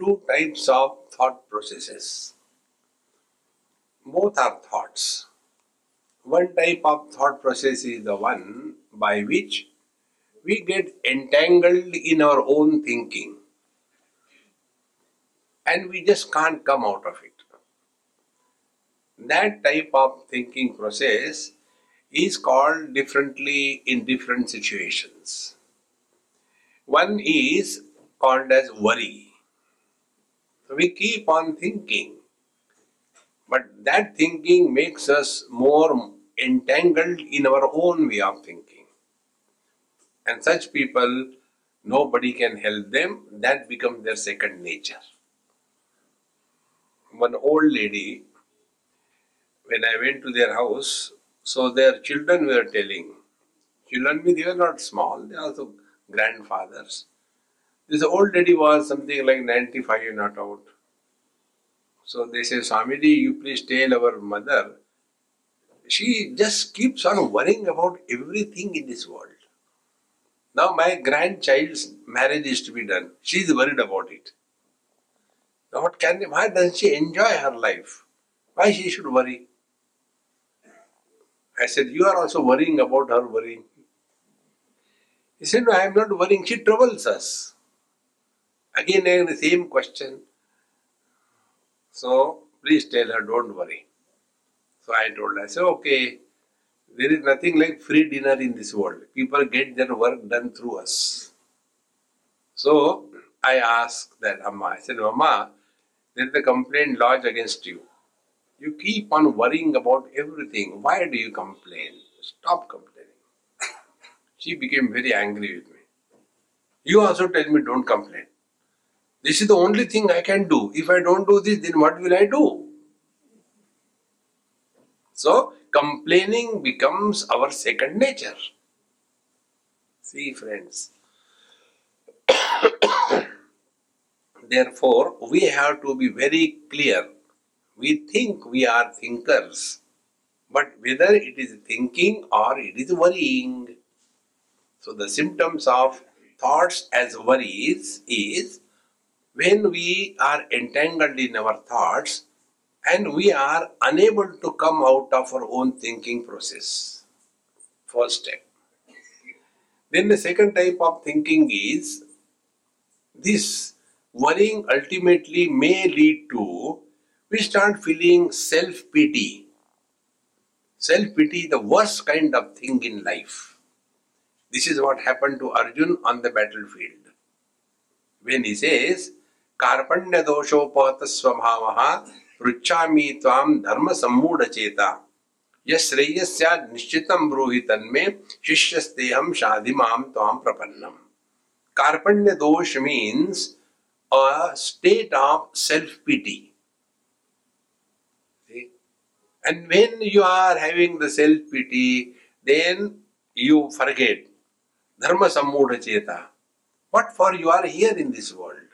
two types of thought processes. Both are thoughts. One type of thought process is the one by which we get entangled in our own thinking and we just can't come out of it. That type of thinking process is called differently in different situations. One is called as worry. So we keep on thinking, but that thinking makes us more entangled in our own way of thinking. And such people, nobody can help them, that becomes their second nature. One old lady, when I went to their house, so their children were telling, children, they were not small, they are also grandfathers. This old lady was something like 95 and not out. So they say, Swamiji, you please tell our mother, she just keeps on worrying about everything in this world. Now my grandchild's marriage is to be done. She is worried about it. Now what can why doesn't she enjoy her life? Why she should worry? I said, You are also worrying about her worrying. He said, No, I am not worrying, she troubles us. Again, again the same question. So please tell her, don't worry. So I told her, I said, okay, there is nothing like free dinner in this world. People get their work done through us. So I asked that Amma, I said, Mama, there is a complaint lodged against you. You keep on worrying about everything. Why do you complain? Stop complaining. She became very angry with me. You also tell me don't complain. This is the only thing I can do. If I don't do this, then what will I do? So, complaining becomes our second nature. See, friends. Therefore, we have to be very clear. We think we are thinkers, but whether it is thinking or it is worrying. So, the symptoms of thoughts as worries is when we are entangled in our thoughts and we are unable to come out of our own thinking process. First step. Then the second type of thinking is this worrying ultimately may lead to we start feeling self pity. Self pity, the worst kind of thing in life. This is what happened to Arjun on the battlefield. When he says, कार्पण्य दोषोपहत स्वभाव पृछामी ताम धर्म सम्मूढ़ चेता यश्रेयस्या निश्चितम ब्रूहि तन्मे शिष्यस्तेहम शाधिमाम ताम प्रपन्नम कार्पण्य दोष means a state of self pity and when you are having the self pity then you forget dharma sammudha cheta what for you are here in this world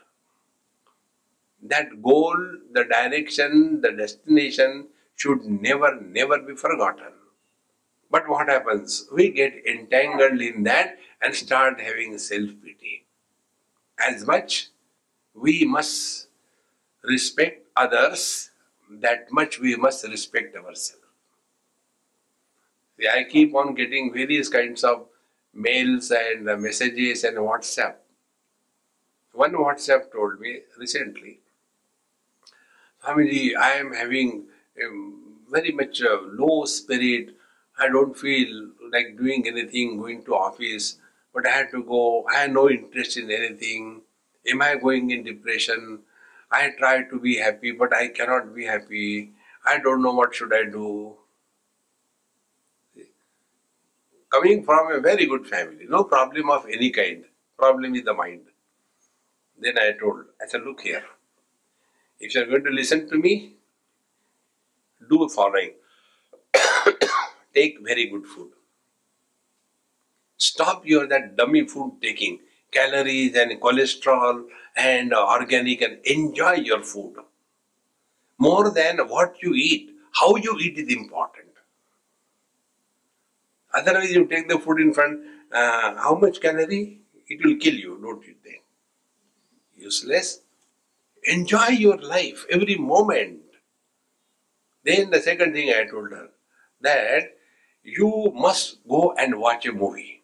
that goal, the direction, the destination should never, never be forgotten. But what happens? We get entangled in that and start having self pity. As much we must respect others, that much we must respect ourselves. See, I keep on getting various kinds of mails and messages and WhatsApp. One WhatsApp told me recently Swamiji, I am having very much uh, low spirit. I don't feel like doing anything, going to office, but I had to go. I have no interest in anything. Am I going in depression? I try to be happy, but I cannot be happy. I don't know what should I do. Coming from a very good family, no problem of any kind. Problem is the mind. Then I told, I said, look here If you are going to listen to me, do the following. Take very good food. Stop your that dummy food taking, calories and cholesterol and organic, and enjoy your food. More than what you eat, how you eat is important. Otherwise, you take the food in front, uh, how much calorie? It will kill you, don't you think? Useless. Enjoy your life every moment. Then the second thing I told her that you must go and watch a movie.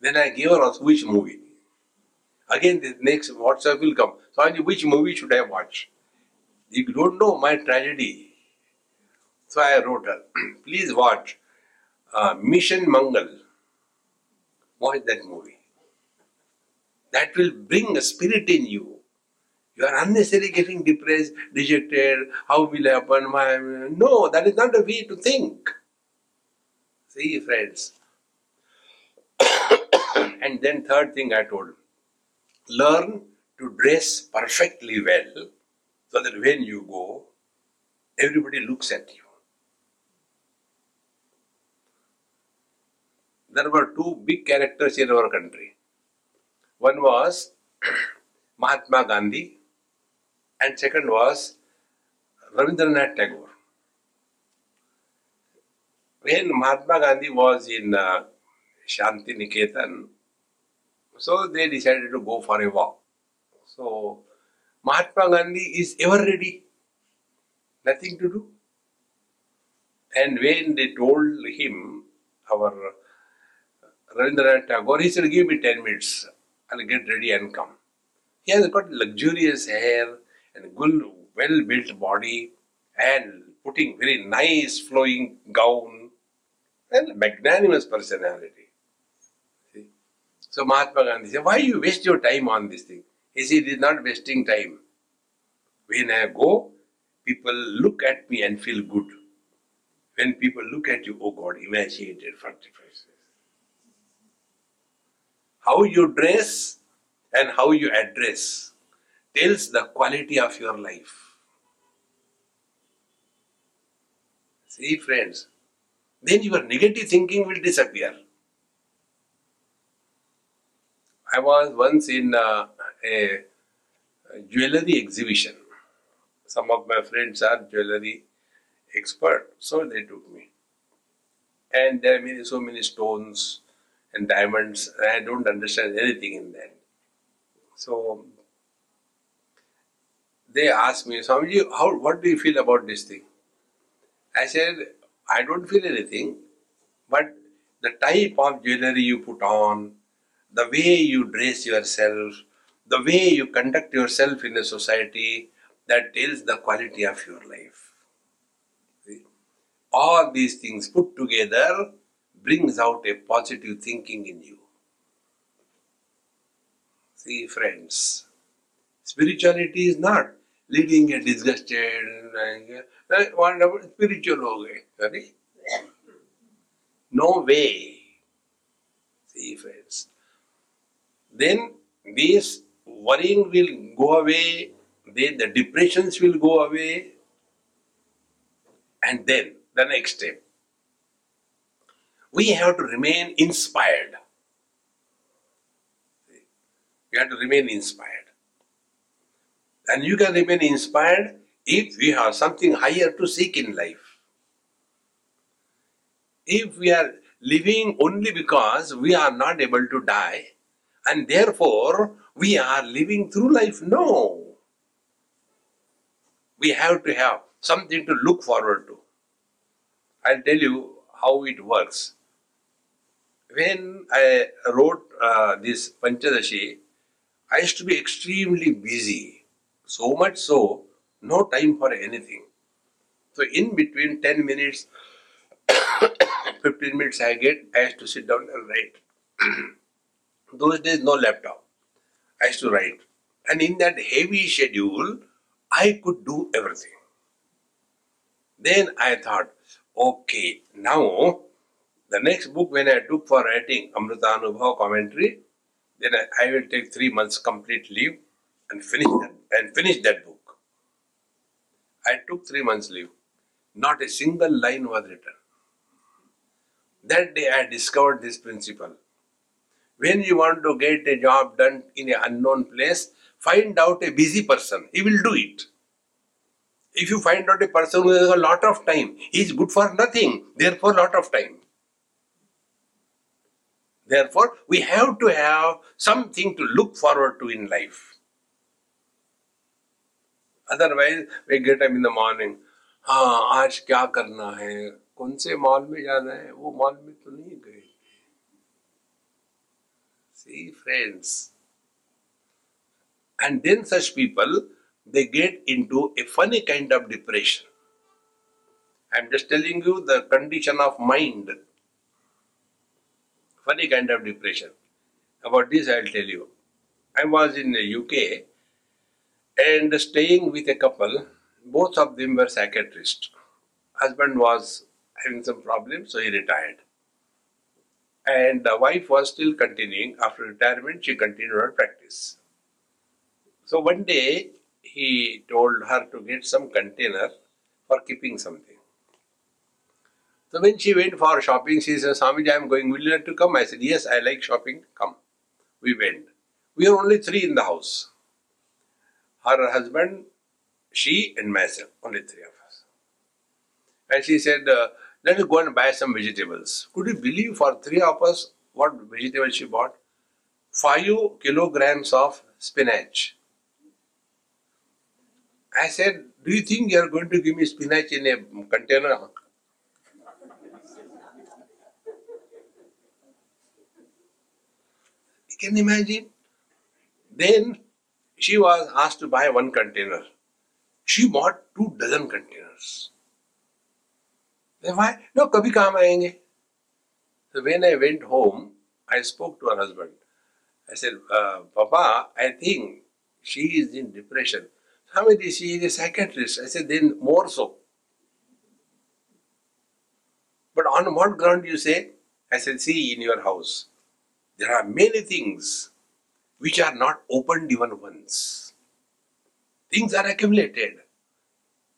Then I gave her also which movie. Again, the next WhatsApp will come. So, I which movie should I watch? If you don't know my tragedy. So I wrote her, please watch uh, Mission Mangal. Watch that movie. That will bring a spirit in you. You are unnecessarily getting depressed, dejected. How will I happen? My, no, that is not the way to think. See, friends. and then third thing I told, learn to dress perfectly well so that when you go, everybody looks at you. there were two big characters in our country. One was Mahatma Gandhi, and second was Rabindranath Tagore. When Mahatma Gandhi was in uh, Shanti Niketan, so they decided to go for a walk. So Mahatma Gandhi is ever ready, nothing to do. And when they told him, our Rabindranath Tagore, he said, Give me 10 minutes, I'll get ready and come. He has got luxurious hair and good, well built body and putting very nice flowing gown and magnanimous personality. See? So Mahatma Gandhi said, Why you waste your time on this thing? He said, It is not wasting time. When I go, people look at me and feel good. When people look at you, oh God, emaciated, fructifies how you dress and how you address tells the quality of your life. See, friends, then your negative thinking will disappear. I was once in uh, a, jewelry exhibition. Some of my friends are jewelry expert, so they took me. And there are many, so many stones, and diamonds. I don't understand anything in that. So they asked me, Swamiji, how, what do you feel about this thing? I said, I don't feel anything, but the type of jewelry you put on, the way you dress yourself, the way you conduct yourself in a society, that tells the quality of your life. See? All these things put together brings out a positive thinking in you. See, friends, spirituality is not leading a disgusted, wonderful uh, uh, spiritual ho gaye. No way. See, friends. Then this worrying will go away, then the depressions will go away, and then the next step we have to remain inspired. We have to remain inspired. And you can remain inspired if we have something higher to seek in life. If we are living only because we are not able to die, and therefore we are living through life, no. We have to have something to look forward to. I'll tell you how it works when I wrote uh, this Panchadashi, I used to be extremely busy. So much so, no time for anything. So, in between 10 minutes, 15 minutes I get, I used to sit down and write. Those days, no laptop. I used to write. And in that heavy schedule, I could do everything. Then I thought, okay, now the next book, when I took for writing Amrita Anubhav commentary, then I, I will take three months complete leave and finish that and finish that book. I took three months leave. Not a single line was written. That day I discovered this principle. When you want to get a job done in an unknown place, find out a busy person. He will do it. If you find out a person who has a lot of time, he is good for nothing, therefore, lot of time. Therefore, we have to have something to look forward to in life. Otherwise we get up in the morning हाँ आज क्या करना है? कौन से mall में जाना है? वो मॉल में तो नहीं गए. See friends and then such people they get into a funny kind of depression I am just telling you the condition of mind funny kind of depression about this I tell you I was in UK and staying with a couple. Both of them were psychiatrists. Husband was having some problems, so he retired and the wife was still continuing. After retirement, she continued her practice. So one day, he told her to get some container for keeping something. So when she went for shopping, she said, Swamiji, I am going, will you like to come? I said, yes, I like shopping, come. We went. We are only three in the house. Her husband, she and myself, only three of us. And she said, uh, let us go and buy some vegetables. Could you believe for three of us what vegetables she bought? Five kilograms of spinach. I said, Do you think you are going to give me spinach in a container? You can imagine. Then she was asked to buy one container. She bought two dozen containers. Then why? No, kabhi kaam aayenge. So when I went home, I spoke to her husband. I said, uh, Papa, I think she is in depression. Hamidi, she is a psychiatrist. I said, then more so. But on what ground you say? I said, see, in your house, there are many things which are not opened even once. Things are accumulated.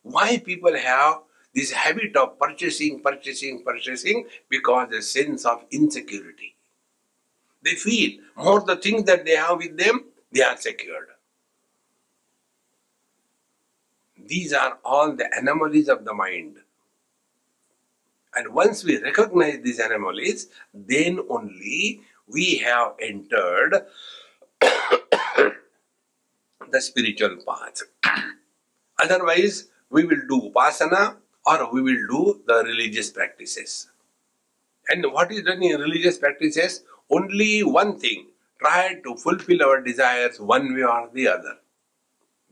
Why people have this habit of purchasing, purchasing, purchasing because a sense of insecurity. They feel more the things that they have with them, they are secured. These are all the anomalies of the mind. And once we recognize these anomalies, then only we have entered the spiritual path. Otherwise, we will do upasana, or we will do the religious practices. And what is done in religious practices? Only one thing try to fulfill our desires one way or the other.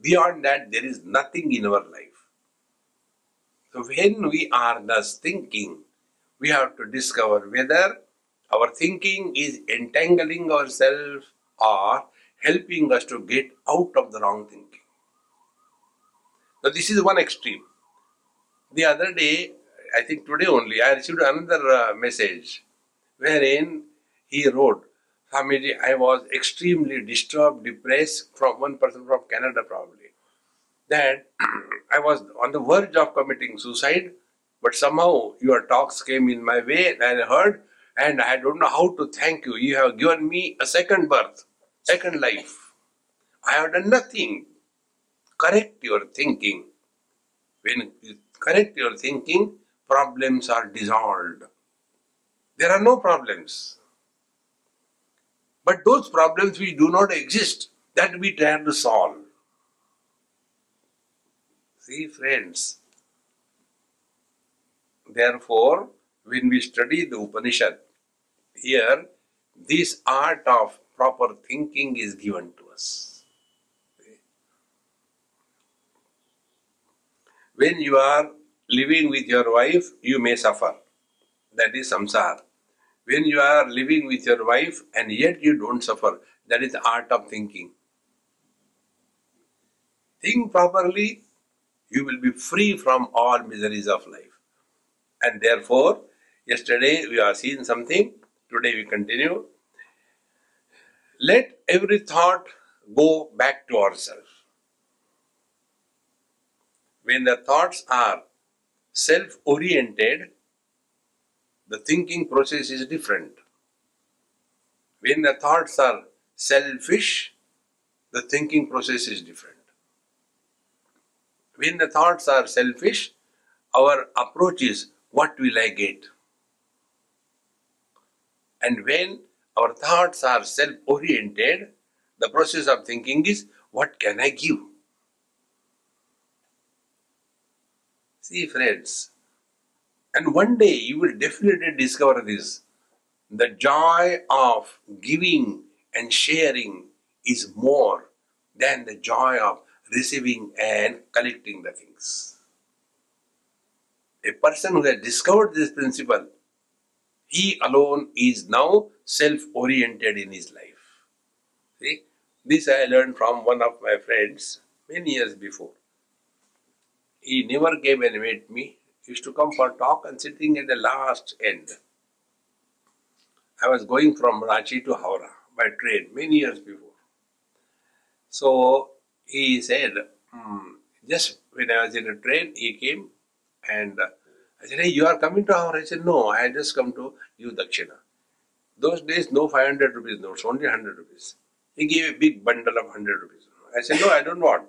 Beyond that, there is nothing in our life. So, when we are thus thinking, we have to discover whether our thinking is entangling ourselves or helping us to get out of the wrong thinking. Now, this is one extreme. The other day, I think today only, I received another uh, message wherein he wrote, Swamiji, I was extremely disturbed, depressed from one person from Canada probably, that I was on the verge of committing suicide, but somehow your talks came in my way and I heard, and I don't know how to thank you. You have given me a second birth, second life. I have done nothing. Correct your thinking. When you correct your thinking, problems are dissolved. There are no problems. But those problems which do not exist, that we try to solve. See, friends. Therefore, when we study the Upanishad, here this art of proper thinking is given to us. When you are living with your wife, you may suffer. That is samsara. When you are living with your wife and yet you don't suffer, that is art of thinking. Think properly, you will be free from all miseries of life. And therefore, yesterday we have seen something, today we continue. Let every thought go back to ourselves. When the thoughts are self oriented, the thinking process is different. When the thoughts are selfish, the thinking process is different. When the thoughts are selfish, our approach is what will I get? And when our thoughts are self oriented, the process of thinking is what can I give? See, friends, and one day you will definitely discover this. The joy of giving and sharing is more than the joy of receiving and collecting the things. A person who has discovered this principle, he alone is now self oriented in his life. See, this I learned from one of my friends many years before. He never came and met me. He used to come for talk and sitting at the last end. I was going from Ranchi to Howrah by train many years before. So he said, mm, just when I was in a train, he came and I said, Hey, you are coming to Howrah? I said, No, I just come to you Dakshina. Those days, no 500 rupees notes, only 100 rupees. He gave a big bundle of 100 rupees. I said, No, I don't want.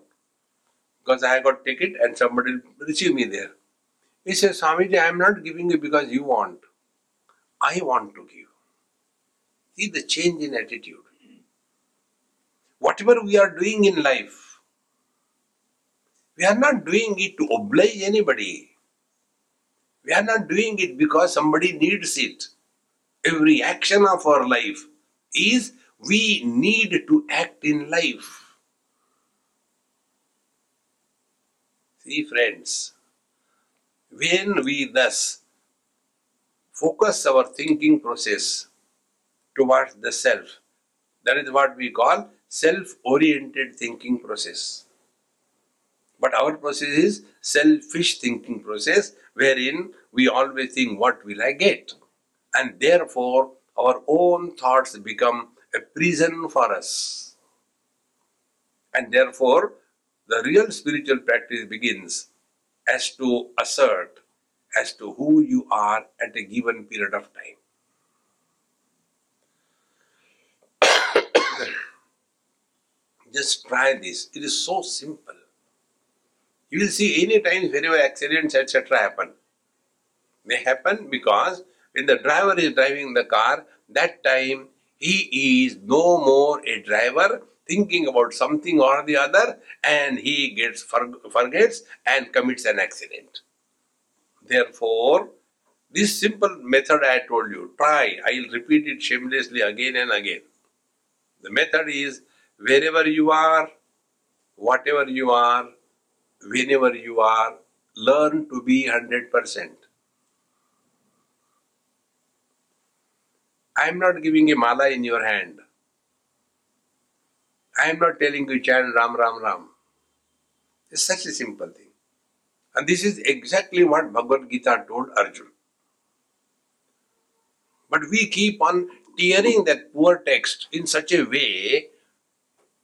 Because I got ticket and somebody will receive me there. He said, Swamiji, I am not giving you because you want. I want to give. See the change in attitude. Whatever we are doing in life, we are not doing it to oblige anybody. We are not doing it because somebody needs it. Every action of our life is we need to act in life. See, friends, when we thus focus our thinking process towards the self, that is what we call self oriented thinking process. But our process is selfish thinking process wherein we always think, what will I get? And therefore, our own thoughts become a prison for us. And therefore, the real spiritual practice begins as to assert as to who you are at a given period of time. Just try this. It is so simple. You will see any times wherever accidents etc. happen. They happen because when the driver is driving the car, that time he is no more a driver thinking about something or the other and he gets forgets and commits an accident. Therefore, this simple method I told you, try, I will repeat it shamelessly again and again. The method is wherever you are, whatever you are, whenever you are, learn to be 100%. I am not giving a mala in your hand. I am not telling you chant Ram Ram Ram. It's such a simple thing. And this is exactly what Bhagavad Gita told Arjuna. But we keep on tearing that poor text in such a way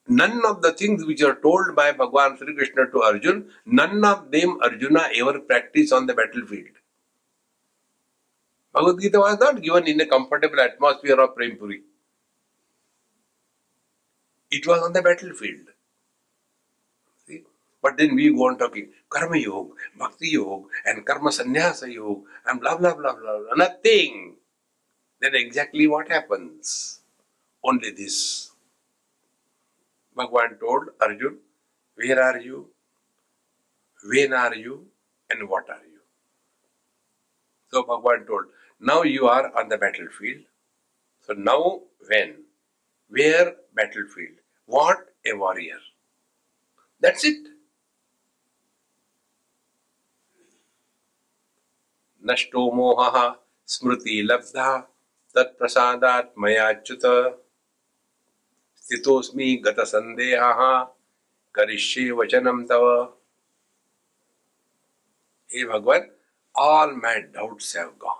none of the things which are told by Bhagwan Sri Krishna to Arjun, none of them Arjuna ever practiced on the battlefield. Bhagavad Gita was not given in a comfortable atmosphere of Prempuri. It was on the battlefield. See? But then we go on talking Karma Yoga, Bhakti Yoga, and Karma Sannyasa Yoga, and blah blah blah blah. blah. Nothing. Then exactly what happens? Only this. Bhagwan told Arjun, Where are you? When are you? And what are you? So Bhagwan told, Now you are on the battlefield. So now when? Where battlefield? What a warrior. That's it. नष्टो मोहः स्मृतिलब्धा तत्प्रसादात् मयाच्युत स्थितोस्मि गतसन्देहः करिष्ये वचनं तव हे भगवान all my doubts have gone.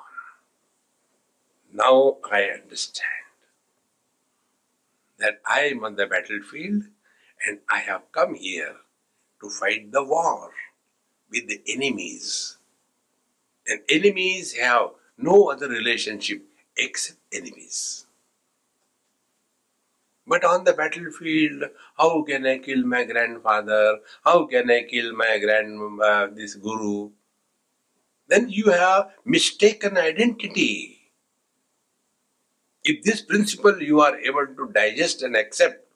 Now I understand that I am on the battlefield And I have come here to fight the war with the enemies. And enemies have no other relationship except enemies. But on the battlefield, how can I kill my grandfather? How can I kill my grand uh, this guru? Then you have mistaken identity. If this principle you are able to digest and accept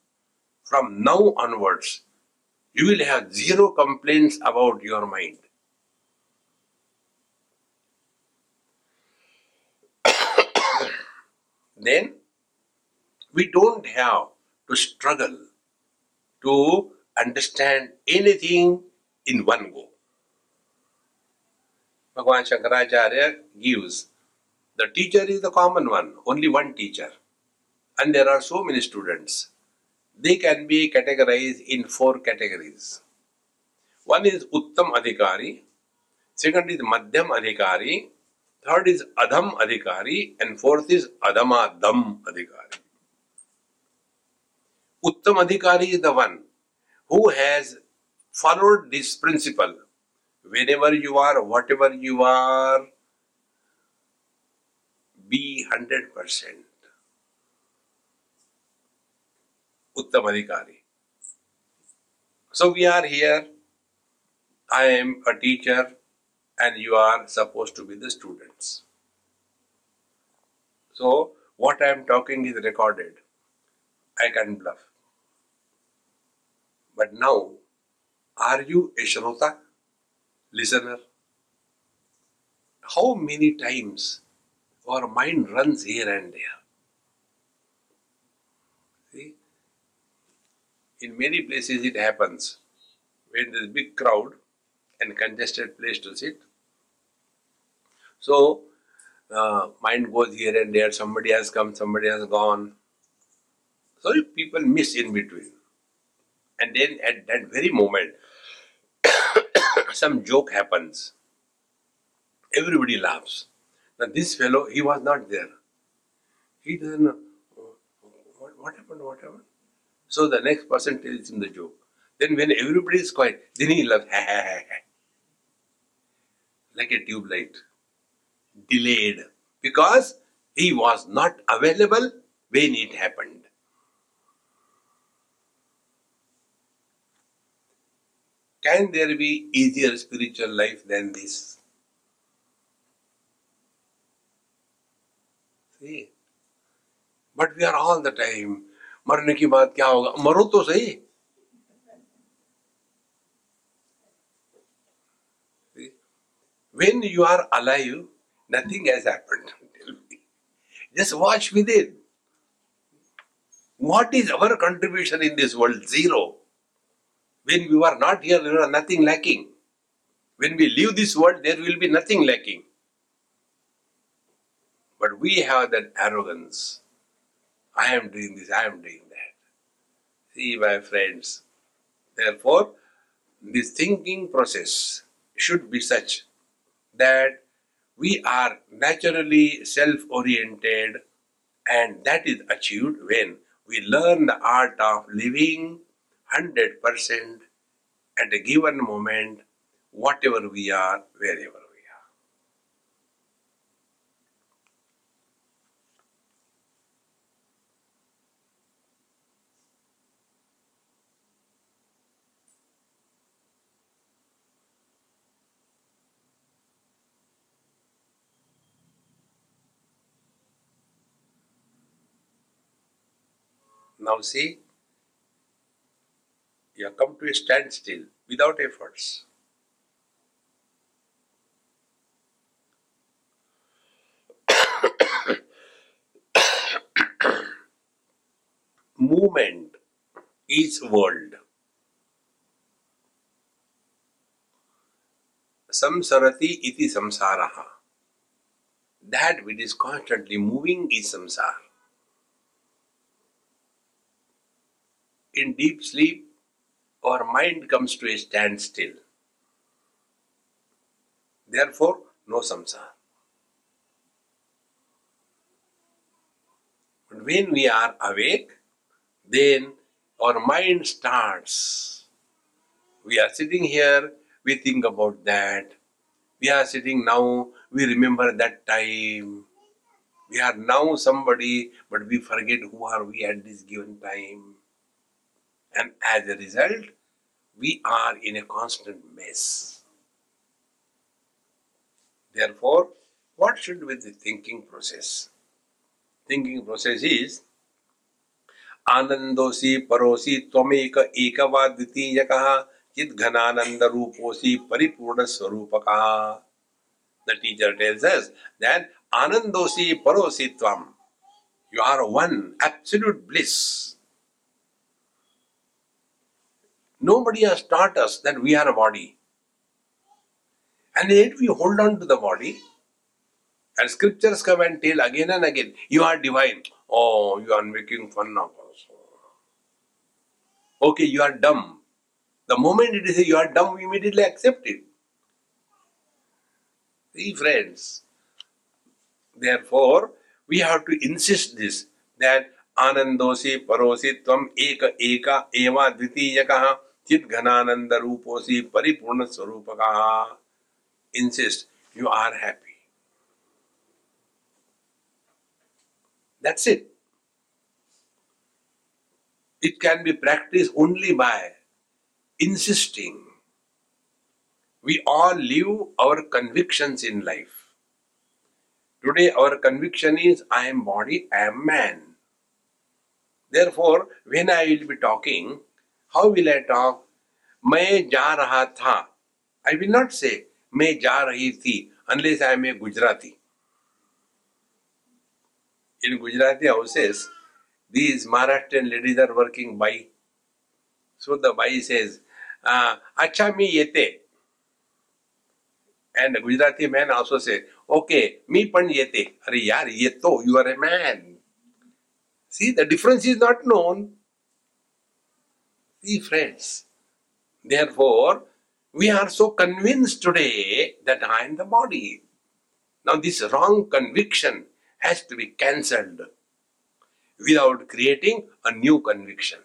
from now onwards, you will have zero complaints about your mind. then we don't have to struggle to understand anything in one go. Bhagavan Shankaracharya gives the teacher is the common one, only one teacher, and there are so many students. They can be categorized in four categories. One is Uttam Adhikari, second is Madhyam Adhikari, third is Adham Adhikari, and fourth is Adhamadham Adhikari. Uttam Adhikari is the one who has followed this principle. Whenever you are, whatever you are, be 100%. Uttam Adhikari. So we are here. I am a teacher and you are supposed to be the students. So what I am talking is recorded. I can bluff. But now, are you a Shrota, listener? How many times our mind runs here and there? See? In many places it happens when there's big crowd and congested place to sit. So, uh, mind goes here and there, somebody has come, somebody has gone. So people miss in between. And then at that very moment, some joke happens. Everybody laughs. Now this fellow, he was not there. He doesn't know. What, what happened? What happened? So the next person tells him the joke. Then when everybody is quiet, then he laughs. Like a tube light. Delayed. Because he was not available when it happened. Can there be easier spiritual life than this? See? But we are all the time, मरने की बात क्या होगा मरो तो सही When you are alive, nothing has happened. Just watch within. What is our contribution in this world? Zero. When we are not here, there is nothing lacking. When we leave this world, there will be nothing lacking. But we have that arrogance. I am doing this, I am doing that. See, my friends, therefore, this thinking process should be such that we are naturally self oriented, and that is achieved when we learn the art of living 100% at a given moment, whatever we are, wherever we are. Now, see, you have come to a standstill without efforts. Movement is world. Samsarati iti samsaraha. That which is constantly moving is samsara. In deep sleep, our mind comes to a standstill. Therefore, no samsara. But when we are awake, then our mind starts. We are sitting here, we think about that. We are sitting now, we remember that time. We are now somebody, but we forget who are we at this given time. And as a result, we are in a constant mess. Therefore, what should be the thinking process? Thinking process is आनंदोसी परोसी त्वमेक एक व द्वितीय कहा चिद घनानंद रूपोसी परिपूर्ण स्वरूप कहा the teacher tells us that आनंदोसी परोसी त्वम you are one absolute bliss Nobody has taught us that we are a body. And yet we hold on to the body. And scriptures come and tell again and again, you are divine. Oh, you are making fun of us. Okay, you are dumb. The moment it is you are dumb, we immediately accept it. See, friends, Therefore, we have to insist this that आनंदोसी परोसी तम एक एका एवा द्वितीय चित घनानंद रूपोसी परिपूर्ण स्वरूप का insist you are happy that's it it can be practiced only by insisting we all live our convictions in life Today, our conviction is I am body, I am man. Therefore, when I will be talking, how will I talk मैं जा रहा था। I will not से मैं जा रही थी unless I may Gujarati in Gujarati houses these Maharashtra ladies are working bai so the bai says अच्छा मी ये and Gujarati man also say okay मी पण येते अरे यार ये तो you are a man see the difference is not known See, friends. Therefore, we are so convinced today that I am the body. Now, this wrong conviction has to be cancelled without creating a new conviction.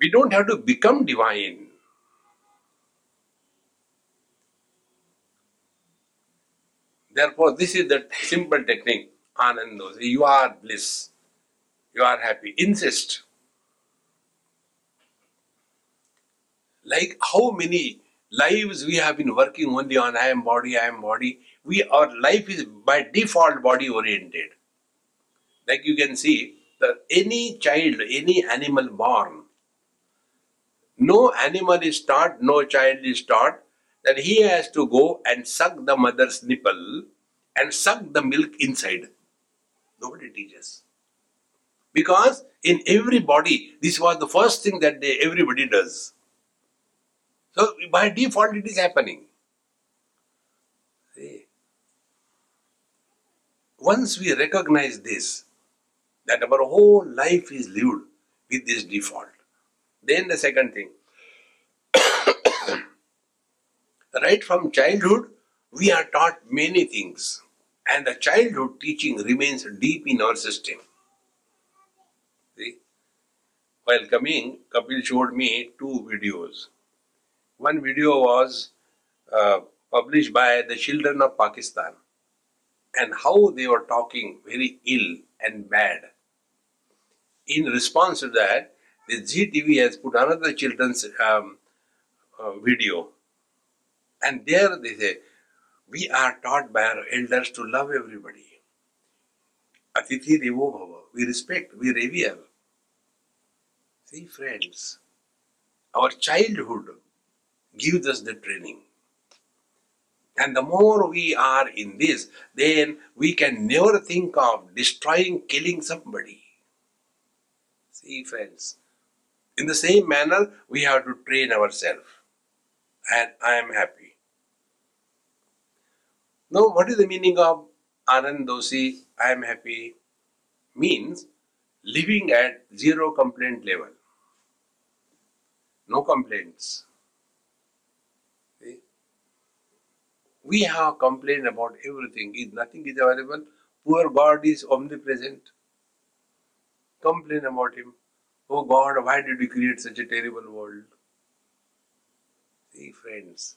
We don't have to become divine. Therefore, this is the simple technique. Anando. You are bliss. You are happy. Insist. Like how many lives we have been working only on I am body, I am body. We our life is by default body oriented. Like you can see that any child, any animal born, no animal is taught, no child is taught that he has to go and suck the mother's nipple and suck the milk inside. Nobody teaches. Because in every body, this was the first thing that they, everybody does. So by default, it is happening. See? Once we recognize this, that our whole life is lived with this default, then the second thing, right from childhood, we are taught many things, and the childhood teaching remains deep in our system. See? While coming, Kapil showed me two videos. One video was uh, published by the children of Pakistan and how they were talking very ill and bad. In response to that, the Zee TV has put another children's um, uh, video and there they say, we are taught by our elders to love everybody. Atithi Devo Bhava. We respect, we revere. See, friends, our childhood gives us the training. And the more we are in this, then we can never think of destroying, killing somebody. See, friends, in the same manner, we have to train ourselves. And I am happy. Now, what is the meaning of Anandosi, I am happy? Means living at zero complaint level. No complaints. We have complained about everything. If nothing is available, poor God is omnipresent. Complain about Him. Oh God, why did you create such a terrible world? See, friends,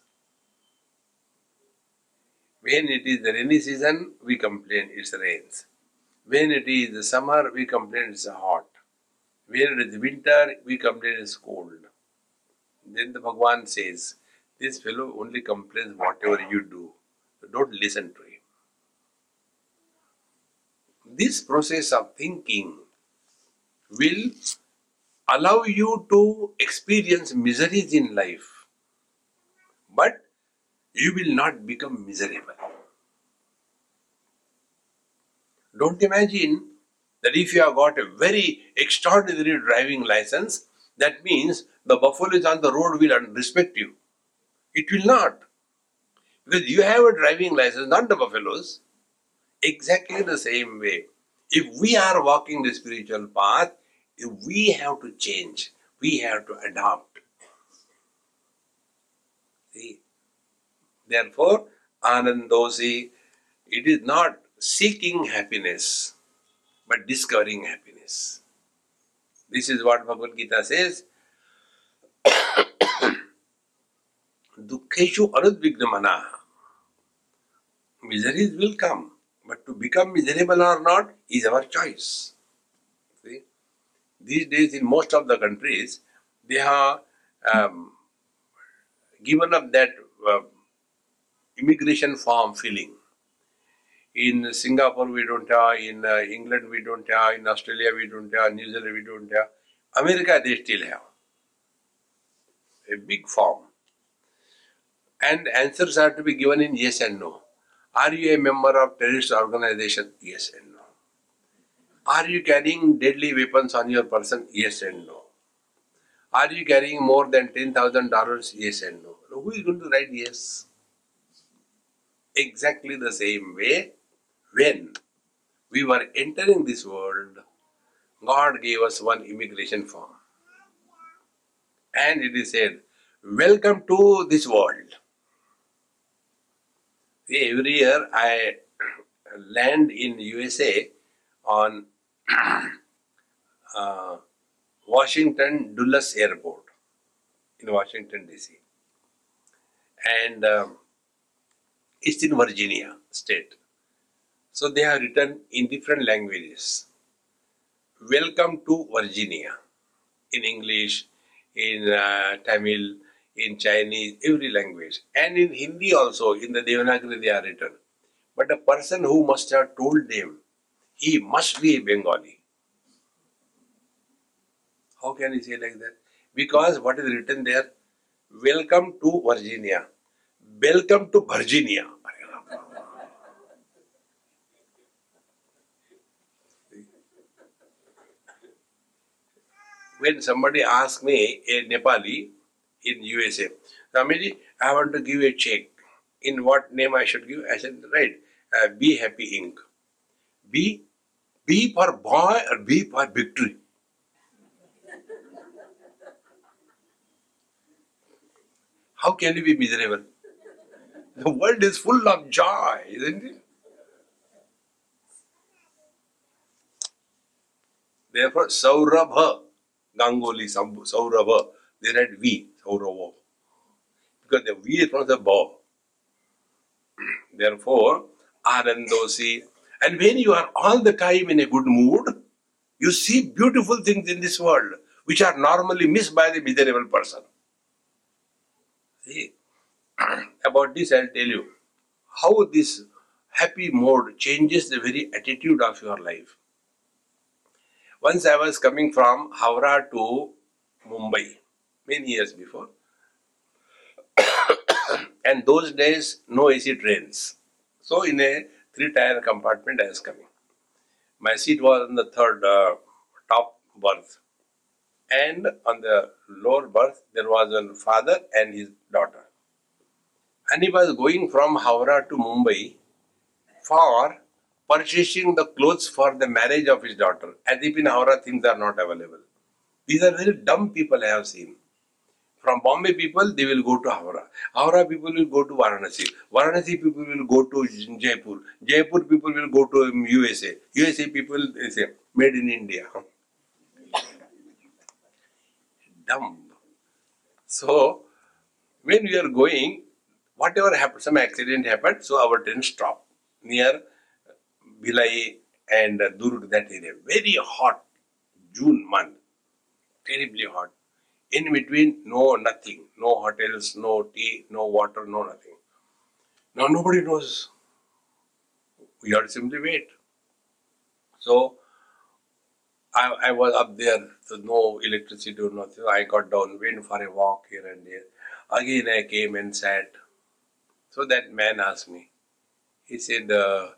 when it is the rainy season, we complain it rains. When it is the summer, we complain it's hot. When it is winter, we complain it's cold. Then the Bhagwan says, This fellow only complains whatever you do. Don't listen to him. This process of thinking will allow you to experience miseries in life, but you will not become miserable. Don't imagine that if you have got a very extraordinary driving license, that means the buffaloes on the road will respect you. It will not. Because you have a driving license, not the buffaloes. Exactly the same way. If we are walking the spiritual path, we have to change. We have to adopt. See? Therefore, Anandosi, it is not seeking happiness, but discovering happiness. This is what Bhagavad Gita says. Dukkheshu anudvignamana. Miseries will come, but to become miserable or not is our choice. See? These days, in most of the countries, they have um, given up that uh, immigration form filling. In Singapore, we don't have. In uh, England, we don't have. In Australia, we don't have. New Zealand, we don't have. America, they still have a big form. And answers are to be given in yes and no. Are you a member of terrorist organization? Yes and no. Are you carrying deadly weapons on your person? Yes and no. Are you carrying more than $10,000? Yes and no. Who is going to write yes? Exactly the same way, when we were entering this world, God gave us one immigration form. And it is said, Welcome to this world. Every year I land in USA on uh, Washington Dulles Airport in Washington DC, and um, it's in Virginia state. So they have written in different languages. Welcome to Virginia in English, in uh, Tamil, in Chinese, every language, and in Hindi also. In the Devanagari they are written. But a person who must have told them, he must be a Bengali. How can he say like that? Because what is written there? Welcome to Virginia. Welcome to Virginia. when somebody asks me, a Nepali in USA, Ramiji, I want to give a check. In what name I should give? I said, right, uh, Be Happy Inc. B, B for boy or B for victory? How can you be miserable? The world is full of joy, isn't it? Therefore, Saurabha Ganguly, Saurabha, they write V, Saurabha. Because the V is from the bow. Therefore, Anandosi. And when you are all the time in a good mood, you see beautiful things in this world which are normally missed by the miserable person. See, about this I'll tell you how this happy mode changes the very attitude of your life. Once I was coming from Howrah to Mumbai, many years before, and those days no AC trains. So in a three-tier compartment I was coming. My seat was on the third uh, top berth, and on the lower berth there was a father and his daughter. And he was going from Howrah to Mumbai for purchasing the clothes for the marriage of his daughter, as if in Howrah things are not available. These are very dumb people I have seen. From Bombay people, they will go to Howrah. Howrah people will go to Varanasi. Varanasi people will go to Jaipur. Jaipur people will go to USA. USA people they say, made in India. dumb. So, when we are going, whatever happened, some accident happened, so our train stopped near Bhilai and Durg, that area. Very hot June month, terribly hot. In between, no nothing, no hotels, no tea, no water, no nothing. Now nobody knows. We have to simply wait. So I, I was up there, so no electricity or nothing. I got down, went for a walk here and there. Again I came and sat. So that man asked me, he said, uh,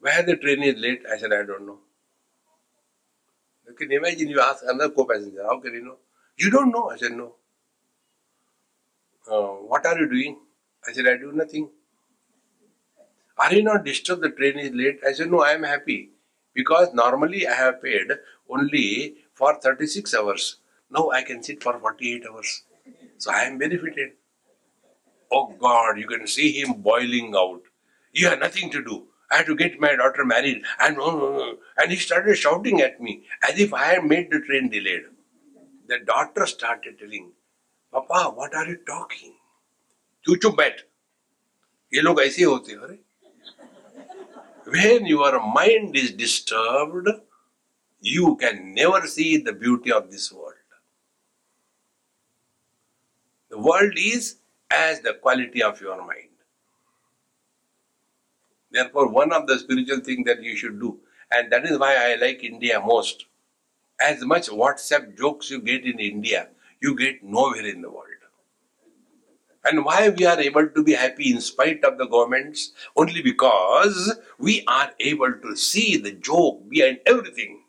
why the train is late? I said, I don't know. You can imagine you ask another co-passenger, how can you know? You don't know? I said, no. Uh, what are you doing? I said, I do nothing. Are you not disturbed the train is late? I said, no, I am happy. Because normally I have paid only for 36 hours. Now I can sit for 48 hours. So I am benefited. Oh God, you can see him boiling out. You have nothing to do. I have to get my daughter married. And, and he started shouting at me as if I had made the train delayed The daughter started telling, Papa, what are you talking? तू चुप बैठ ये लोग ऐसे होते हैं अरे when your mind is disturbed, you can never see the beauty of this world. The world is as the quality of your mind. Therefore, one of the spiritual things that you should do, and that is why I like India most. as much WhatsApp jokes you get in India, you get nowhere in the world. And why we are able to be happy in spite of the governments? Only because we are able to see the joke behind everything.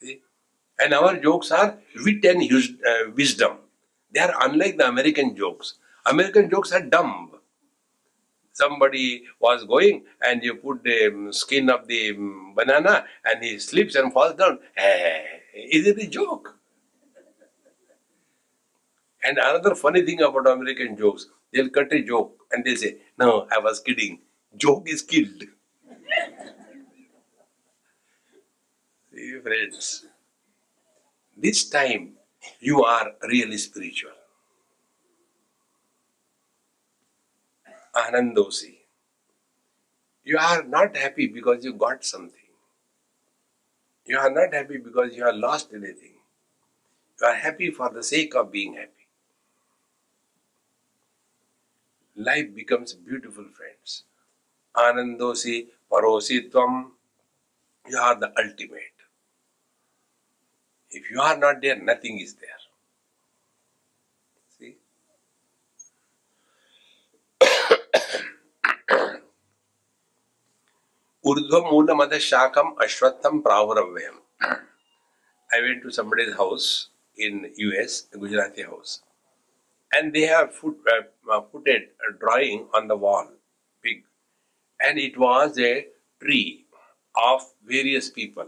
See? And our jokes are wit and uh, wisdom. They are unlike the American jokes. American jokes are dumb. Somebody was going and you put the um, skin of the um, banana and he slips and falls down. Eh, is it a joke? And another funny thing about American jokes, they'll cut a joke and they say, No, I was kidding. Joke is killed. See, friends, this time you are really spiritual. Anandosi. You are not happy because you got something. You are not happy because you have lost anything. You are happy for the sake of being happy. life becomes beautiful, friends. Anandosi parositvam, you are the ultimate. If you are not there, nothing is there. See? Urdhva Ashwatham Pravaravyam. I went to somebody's house in US, a Gujarati house and they have put, uh, uh, a, a drawing on the wall, big, and it was a tree of various people.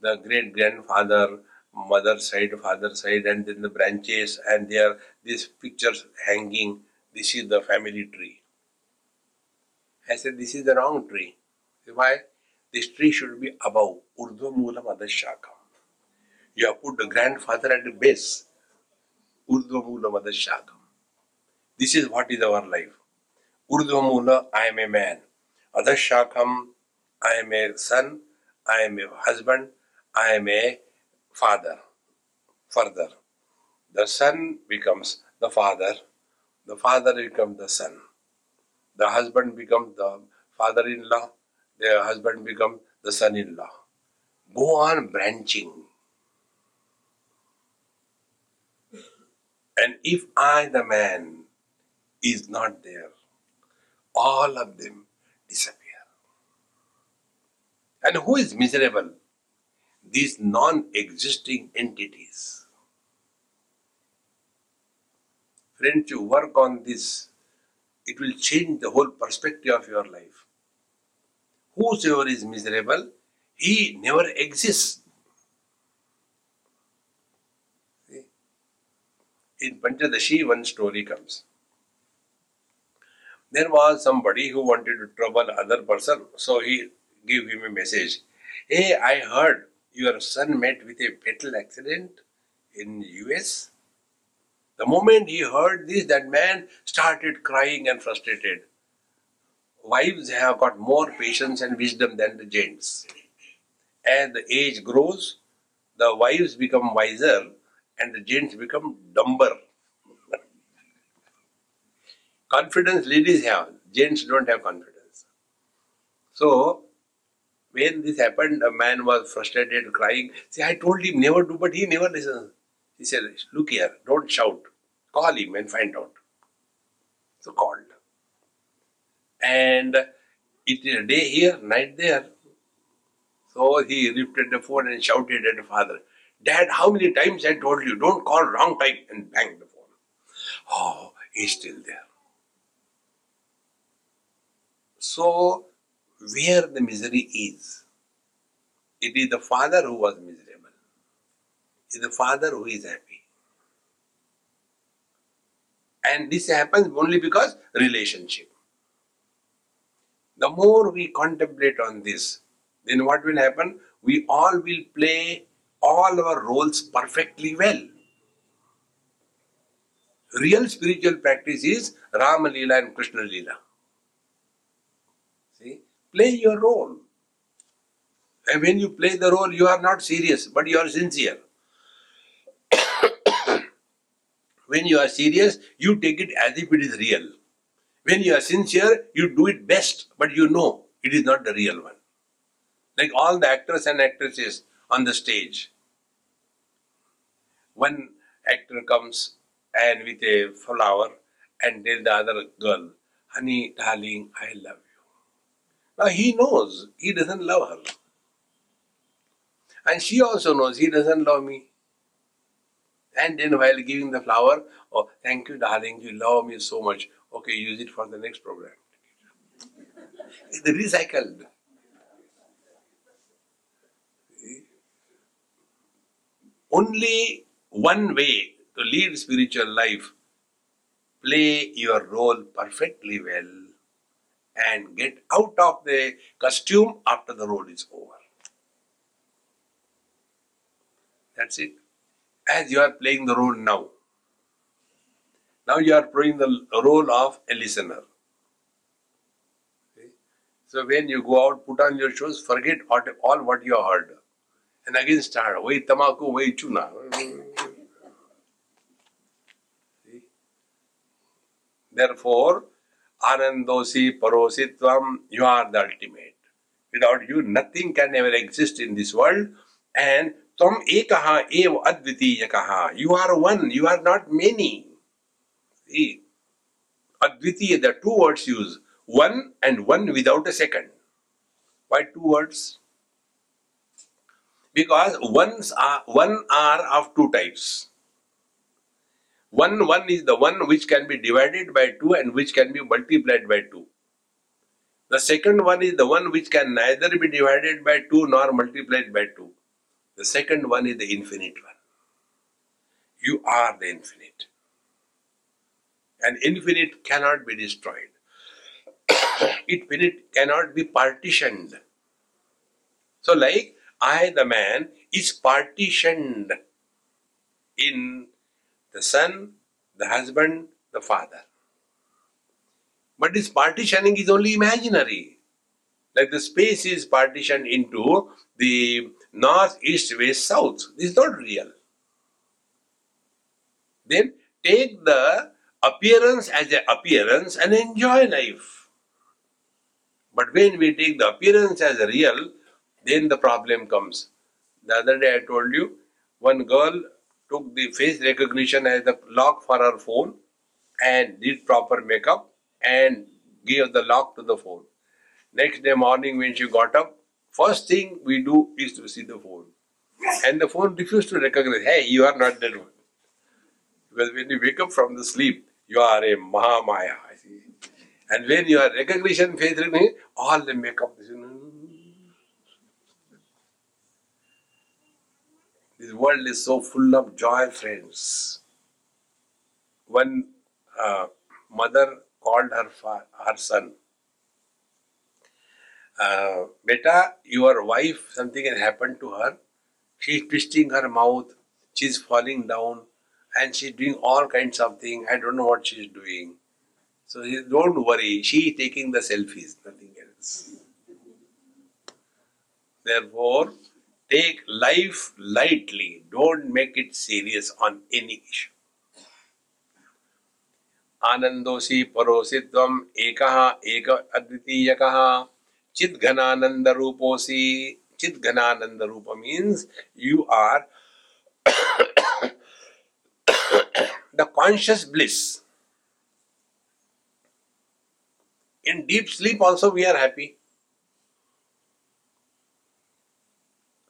The great grandfather, mother side, father side, and then the branches, and there these pictures hanging. This is the family tree. I said, This is the wrong tree. Why? This tree should be above Urdhva Mula Madashakam. You have put the grandfather at the base Urdhva Madashakam. This is what is our life. Urdhva I am a man. Adashakam, I am a son, I am a husband, I am a father. Further, the son becomes the father, the father becomes the son, the husband becomes the father in law, the husband becomes the son in law. Go on branching And if I, the man, is not there, all of them disappear. And who is miserable? These non existing entities. Friends, you work on this, it will change the whole perspective of your life. Whosoever is miserable, he never exists. in Panchadashi, one story comes. There was somebody who wanted to trouble other person, so he gave him a message. Hey, I heard your son met with a fatal accident. in US. The moment he heard this, that man started crying and frustrated. Wives have got more patience and wisdom than the gents. As the age grows, the wives become wiser and the gents become dumber. confidence ladies have, gents don't have confidence. So, when this happened, a man was frustrated, crying. See, I told him never do, but he never listens. He said, Look here, don't shout. Call him and find out. So called. And it is a day here, night there. So he lifted the phone and shouted at the father, Dad, how many times I told you, don't call wrong time and bang the phone. Oh, he's still there. So, where the misery is, it is the father who was miserable. Is the father who is happy. And this happens only because relationship. The more we contemplate on this, then what will happen? We all will play all our roles perfectly well. Real spiritual practice is Rama Leela and Krishna Leela. See, play your role. And when you play the role, you are not serious, but you are sincere. When you are serious, you take it as if it is real. When you are sincere, you do it best, but you know it is not the real one. Like all the actors and actresses on the stage. One actor comes and with a flower and tell the other girl, Honey, darling, I love you. Now he knows he doesn't love her. And she also knows he doesn't love me. And then while giving the flower, oh, thank you, darling, you love me so much. Okay, use it for the next program. It's recycled. Only one way to lead spiritual life play your role perfectly well and get out of the costume after the role is over. That's it. As you are playing the role now. Now you are playing the role of a listener. So when you go out, put on your shoes, forget all what you heard and again start way tamaku, way chuna. Therefore, Anandosi Parositvam, you are the ultimate. Without you, nothing can ever exist in this world. And तुम एक एव अद्वितीय कहा you are one you are not many अद्वितीय the two words use one and one without a second why two words because one one are of two types one one is the one which can be divided by two and which can be multiplied by two the second one is the one which can neither be divided by two nor multiplied by two The second one is the infinite one. You are the infinite. And infinite cannot be destroyed. infinite cannot be partitioned. So, like I, the man, is partitioned in the son, the husband, the father. But this partitioning is only imaginary. Like the space is partitioned into the north, east, west, south. This is not real. Then take the appearance as an appearance and enjoy life. But when we take the appearance as real, then the problem comes. The other day I told you, one girl took the face recognition as the lock for her phone and did proper makeup and gave the lock to the phone. Next day morning when she got up, first thing we do is to see the phone. And the phone refuses to recognize, hey, you are not that one. Because when you wake up from the sleep, you are a Mahamaya. And when you are recognition recognition, all the makeup, This world is so full of joy, friends. One uh, mother called her, her son, uh, Beta, your wife, something has happened to her. She is twisting her mouth, she's falling down and she's doing all kinds of things. I don't know what she's doing. So don't worry, she is taking the selfies, nothing else. Therefore, take life lightly, don't make it serious on any issue. आनंदोसी परोसी तम एक एक अद्वितीय चित घनानंद रूपो से चित घनानंद रूप means you are the conscious bliss in deep sleep also we are happy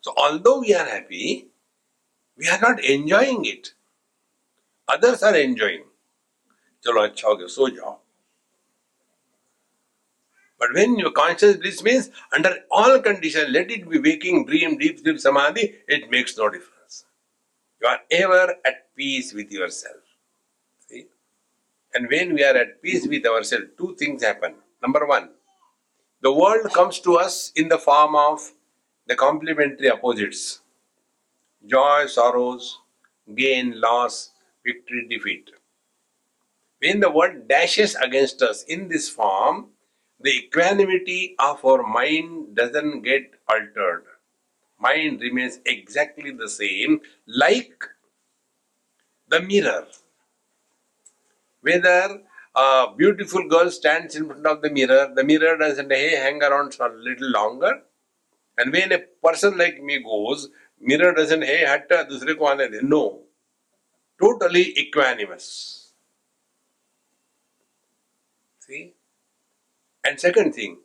so although we are happy we are not enjoying it others are enjoying चलो अच्छा हो गया, सो जाओ। But when your conscious bliss means under all conditions, let it be waking, dream, deep sleep, samadhi, it makes no difference. You are ever at peace with yourself. See? And when we are at peace with ourselves, two things happen. Number one, the world comes to us in the form of the complementary opposites joy, sorrows, gain, loss, victory, defeat. When the world dashes against us in this form, the equanimity of our mind doesn't get altered. Mind remains exactly the same, like the mirror. Whether a beautiful girl stands in front of the mirror, the mirror doesn't hey, hang around for a little longer. And when a person like me goes, mirror doesn't hey, hatta dusre ko aane de. No. Totally equanimous. See? And second thing,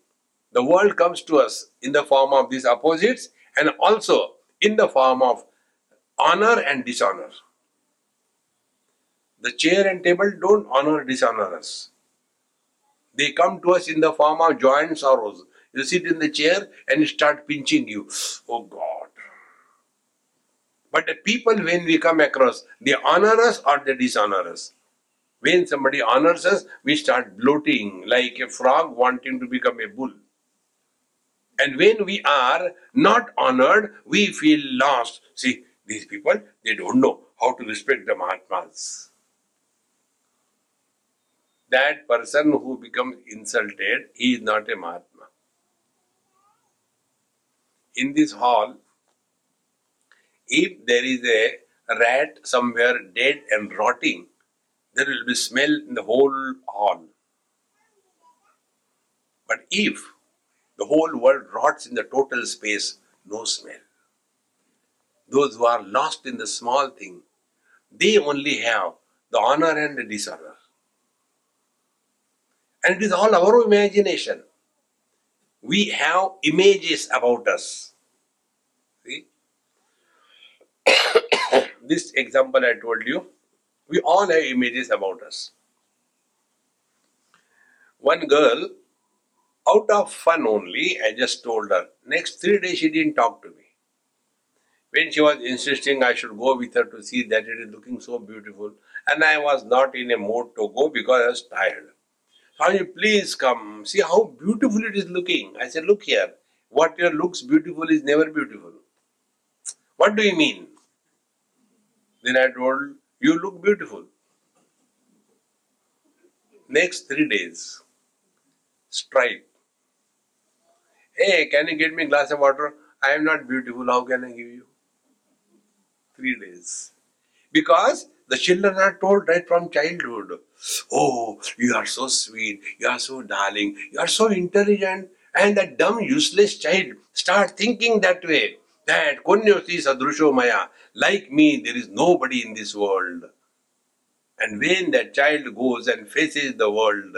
the world comes to us in the form of these opposites and also in the form of honor and dishonor. The chair and table don't honor dishonor us. They come to us in the form of joy and sorrows. You sit in the chair and start pinching you. Oh God. But the people, when we come across, they honor us or they dishonor us. When somebody honors us, we start bloating like a frog wanting to become a bull. And when we are not honored, we feel lost. See, these people, they don't know how to respect the Mahatmas. That person who becomes insulted, he is not a Mahatma. In this hall, if there is a rat somewhere dead and rotting, there will be smell in the whole hall. But if the whole world rots in the total space, no smell. Those who are lost in the small thing, they only have the honor and the dishonor. And it is all our imagination. We have images about us. See? this example I told you we all have images about us. One girl, out of fun only, I just told her. Next three days she didn't talk to me. When she was insisting I should go with her to see that it is looking so beautiful, and I was not in a mood to go because I was tired. You please come. See how beautiful it is looking. I said, Look here. What your looks beautiful is never beautiful. What do you mean? Then I told you look beautiful. Next three days, strike. Hey, can you get me a glass of water? I am not beautiful. How can I give you? Three days. Because the children are told right from childhood, Oh, you are so sweet, you are so darling, you are so intelligent. And that dumb, useless child start thinking that way that Konyosi Sadrusho Maya, like me, there is nobody in this world. And when that child goes and faces the world,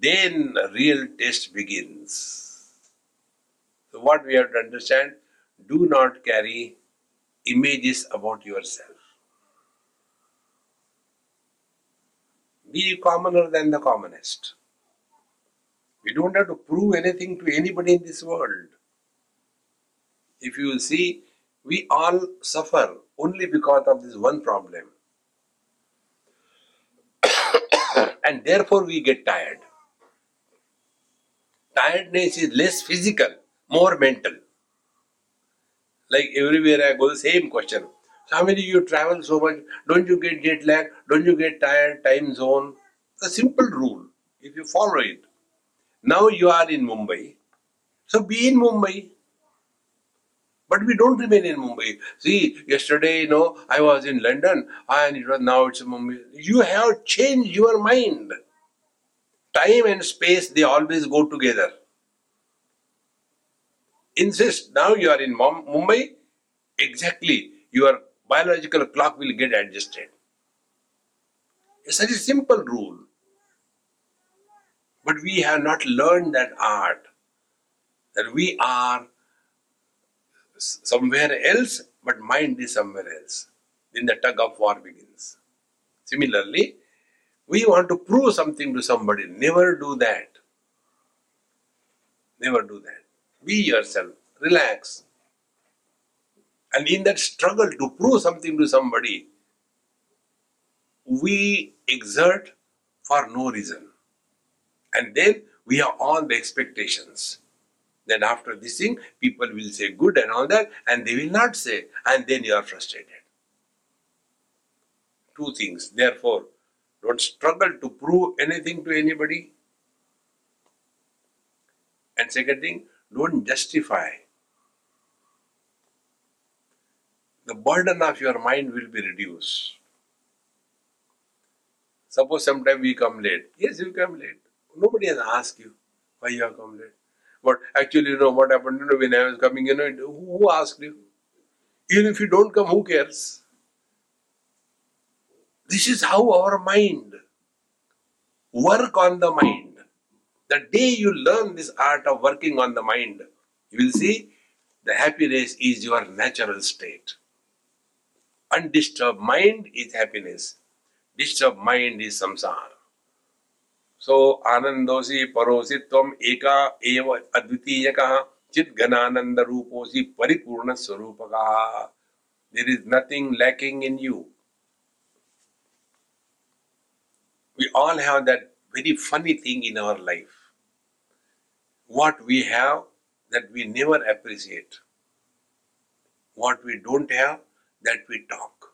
then real test begins. So, what we have to understand do not carry images about yourself. Be commoner than the commonest. We don't have to prove anything to anybody in this world if you see, we all suffer only because of this one problem. and therefore we get tired. Tiredness is less physical, more mental. Like everywhere I go, same question. Many you travel so much? Don't you get jet lag? Don't you get tired? Time zone. A simple rule. If you follow it. Now you are in Mumbai. So be in Mumbai. But we don't remain in Mumbai. See, yesterday, you know, I was in London and it was now it's Mumbai. You have changed your mind. Time and space, they always go together. Insist, now you are in Mumbai, exactly, your biological clock will get adjusted. It's such a simple rule. But we have not learned that art, that we are somewhere else, but mind is somewhere else. Then the tug of war begins. Similarly, we want to prove something to somebody. Never do that. Never do that. Be yourself. Relax. And in that struggle to prove something to somebody, we exert for no reason. And then we have all the expectations. Then after this thing, people will say good and all that, and they will not say, and then you are frustrated. Two things. Therefore, don't struggle to prove anything to anybody. And second thing, don't justify. The burden of your mind will be reduced. Suppose sometime we come late. Yes, you come late. Nobody has asked you why you have come late. But actually, you know what happened? You know, when I was coming, you know, who asked you? Even if you don't come, who cares? This is how our mind work on the mind. The day you learn this art of working on the mind, you will see the happiness is your natural state. Undisturbed mind is happiness. Disturbed mind is samsara. So आनंदोसी परोसी तम एका एव अद्वितीय चित घनानंद रूपोसी परिपूर्ण स्वरूप का there is nothing lacking in you we all have that very funny thing in our life. What we have that we never appreciate. What we don't have that we talk.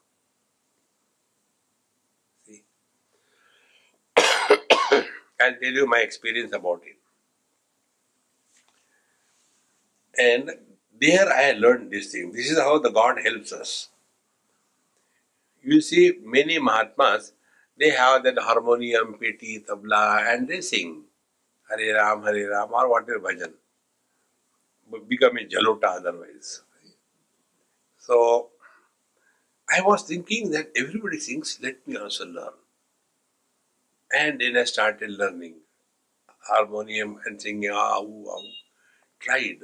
I'll tell you my experience about it. And there I learned this thing. This is how the God helps us. You see, many Mahatmas, they have that harmonium, peti, tabla, and they sing Hare Ram, Hare Ram, or whatever bhajan. Become a jalota otherwise. So, I was thinking that everybody sings, let me also learn. And then I started learning harmonium and singing ah, ah. Tried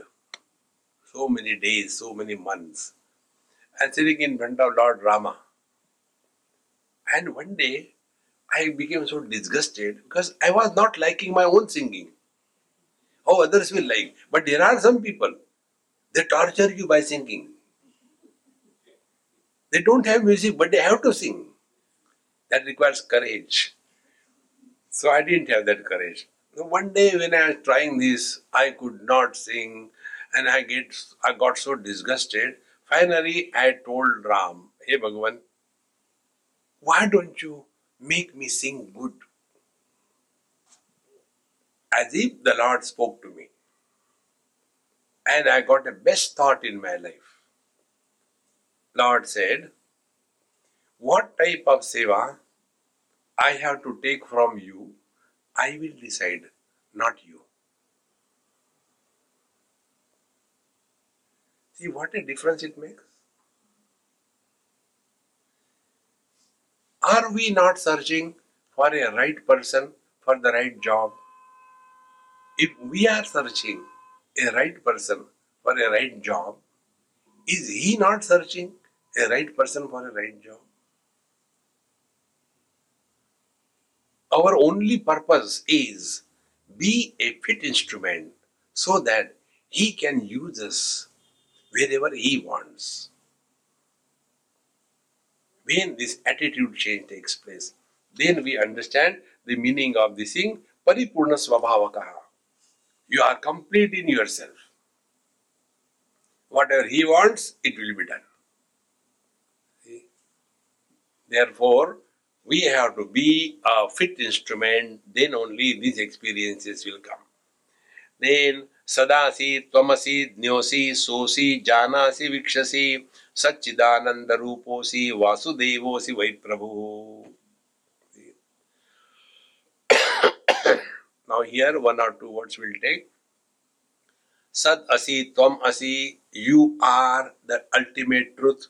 so many days, so many months. And sitting in front of Lord Rama. And one day I became so disgusted because I was not liking my own singing. How others will like. But there are some people, they torture you by singing. They don't have music, but they have to sing. That requires courage. So I didn't have that courage. One day when I was trying this, I could not sing and I get I got so disgusted. Finally I told Ram, Hey Bhagavan, why don't you make me sing good? As if the Lord spoke to me. And I got the best thought in my life. Lord said, What type of seva I have to take from you, I will decide, not you. See what a difference it makes? Are we not searching for a right person for the right job? If we are searching a right person for a right job, is he not searching a right person for a right job? Our only purpose is be a fit instrument so that He can use us wherever He wants. When this attitude change takes place, then we understand the meaning of this thing, Paripurna Svabhavakaha. You are complete in yourself. Whatever He wants, it will be done. Therefore, we have to be a fit instrument, then only these experiences will come. Then Sadasi, Twamasi, Dnyosi, Sosi, Janasi, Vikshasi, Satchidananda Ruposi, Vasudevosi, Vaiprabhu. now here one or two words will take. Sad Asi, Tvam Asi, you are the ultimate truth.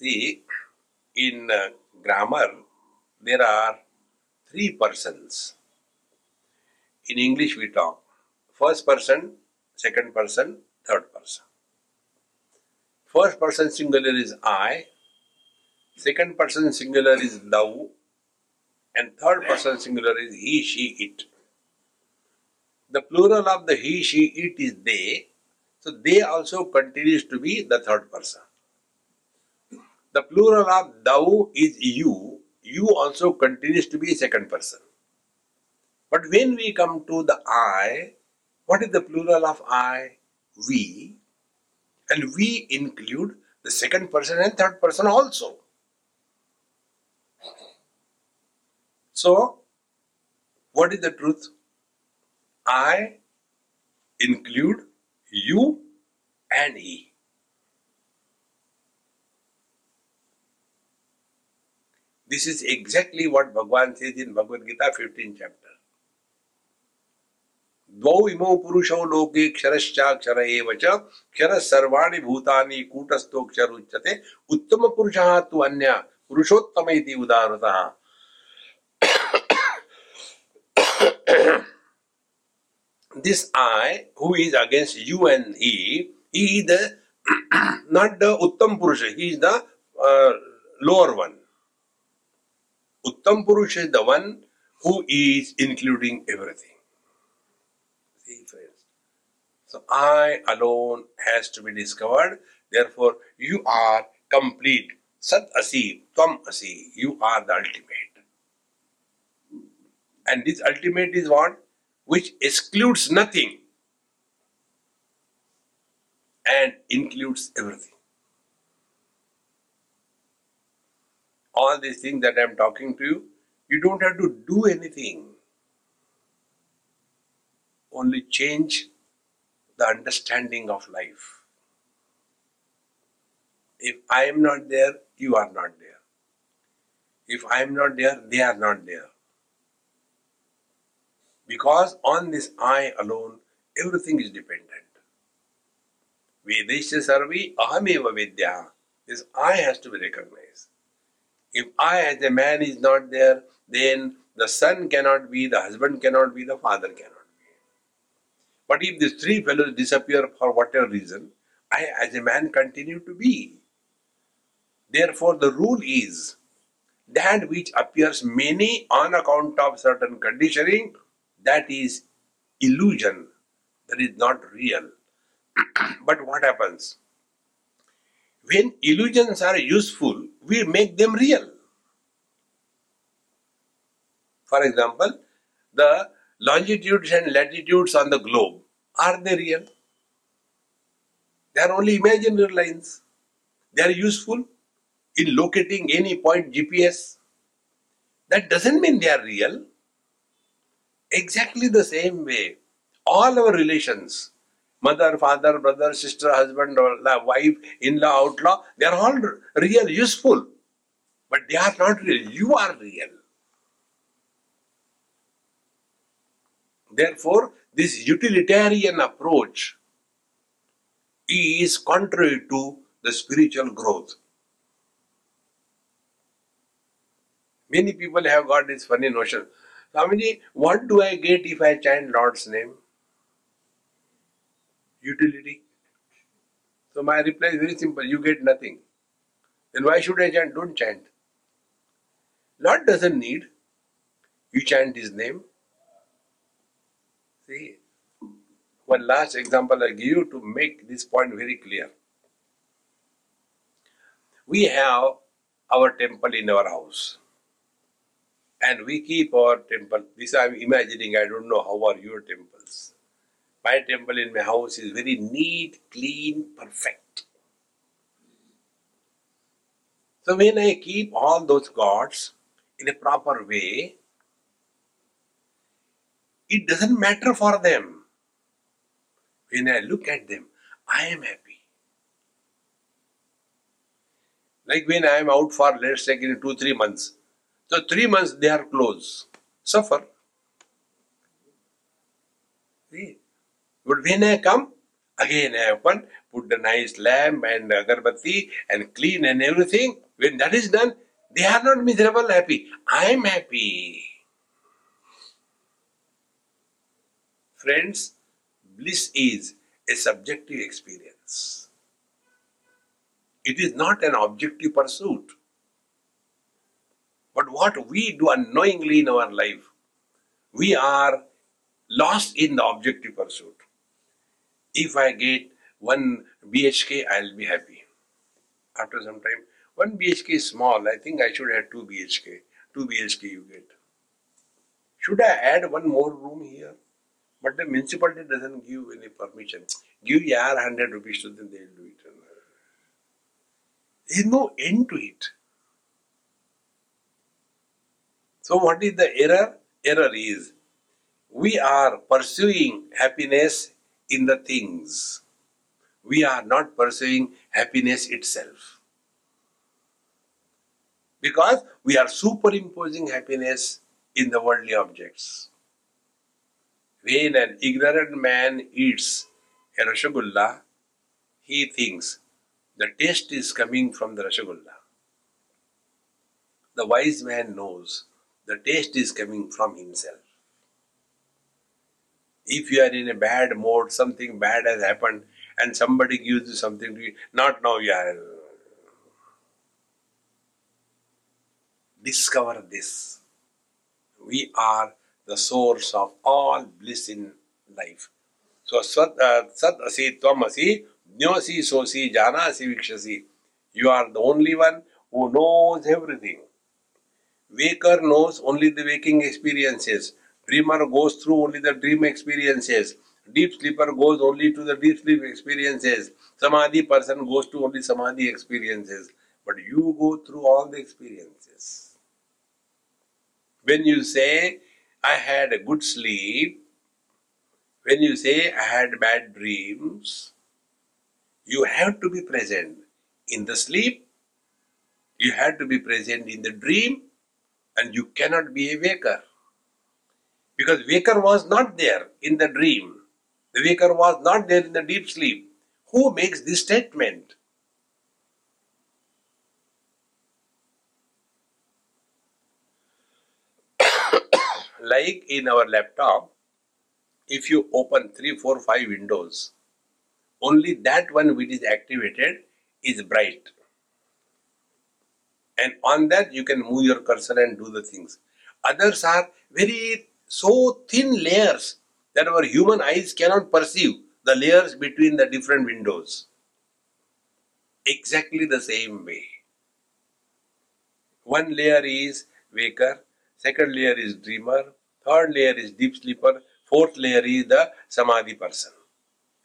See, in uh, grammar, there are three persons. In English, we talk first person, second person, third person. First person singular is I, second person singular is thou, and third person singular is he, she, it. The plural of the he, she, it is they, so they also continues to be the third person. The plural of thou is you, you also continues to be second person. But when we come to the I, what is the plural of I? We. And we include the second person and third person also. So, what is the truth? I include you and he. This is exactly what Bhagavan says in Bhagavad Gita 15 chapter. द्वौ इमौ पुरुषौ लोके क्षरश्चाक्षर एव क्षर सर्वाणि भूतानि कूटस्थोक्षर उच्यते उत्तम पुरुषः तु अन्य पुरुषोत्तम इति उदाहरणतः this I who is against you and he he is the not the उत्तम पुरुष he is the lower one Uttam Purush is the one who is including everything. See, friends. So I alone has to be discovered. Therefore, you are complete. Sat Asi, Tvam Asi. You are the ultimate. And this ultimate is what? Which excludes nothing and includes everything. All these things that I am talking to you, you don't have to do anything. Only change the understanding of life. If I am not there, you are not there. If I am not there, they are not there. Because on this I alone, everything is dependent. Vedesha sarvi ahameva vidya. This I has to be recognized. If I as a man is not there, then the son cannot be, the husband cannot be, the father cannot be. But if these three fellows disappear for whatever reason, I as a man continue to be. Therefore, the rule is that which appears many on account of certain conditioning, that is illusion, that is not real. but what happens? When illusions are useful, we make them real. For example, the longitudes and latitudes on the globe, are they real? They are only imaginary lines. They are useful in locating any point GPS. That doesn't mean they are real. Exactly the same way, all our relations, mother, father, brother, sister, husband, wife, in-law, outlaw, they are all real, useful. But they are not real. You are real. Therefore, this utilitarian approach is contrary to the spiritual growth. Many people have got this funny notion. Swamiji, what do I get if I chant Lord's name? Utility. So my reply is very simple you get nothing. Then why should I chant? Don't chant. Lord doesn't need. You chant His name. See, one last example I give you to make this point very clear. We have our temple in our house. And we keep our temple. This I am imagining, I don't know how are your temples. My temple in my house is very neat, clean, perfect. So when I keep all those gods in a proper way, it doesn't matter for them. When I look at them, I am happy. Like when I am out for, let's say, in two, three months. So three months they are closed. Suffer. See? But when I come, again I open, put the nice lamp and agarbatti and clean and everything. When that is done, they are not miserable, happy. I am happy. Friends, bliss is a subjective experience. It is not an objective pursuit. But what we do unknowingly in our life, we are lost in the objective pursuit. If I get one BHK, I'll be happy. After some time, one BHK is small. I think I should have two BHK. Two BHK you get. Should I add one more room here? But the municipality doesn't give any permission. Give yaar 100 rupees to them, they'll do it. There is no end to it. So, what is the error? Error is we are pursuing happiness in the things. We are not pursuing happiness itself. Because we are superimposing happiness in the worldly objects. When an ignorant man eats a rasgulla, he thinks the taste is coming from the rasgulla. The wise man knows the taste is coming from himself. If you are in a bad mood, something bad has happened, and somebody gives you something to eat, not now you are. Discover this. We are the source of all bliss in life. So, Sat, uh, sat Asi, Tvam Asi, Jnyosi, Sosi, Vikshasi. You are the only one who knows everything. Waker knows only the waking experiences. Dreamer goes through only the dream experiences. Deep sleeper goes only to the deep sleep experiences. Samadhi person goes to only Samadhi experiences. But you go through all the experiences. When you say, I had a good sleep, when you say, I had bad dreams, you have to be present in the sleep, you have to be present in the dream, and you cannot be a waker. Because waker was not there in the dream. The waker was not there in the deep sleep. Who makes this statement? like in our laptop, if you open 3, 4, 5 windows, only that one which is activated is bright. And on that you can move your cursor and do the things. Others are very so thin layers that our human eyes cannot perceive the layers between the different windows. Exactly the same way. One layer is waker, second layer is dreamer, third layer is deep sleeper, fourth layer is the samadhi person.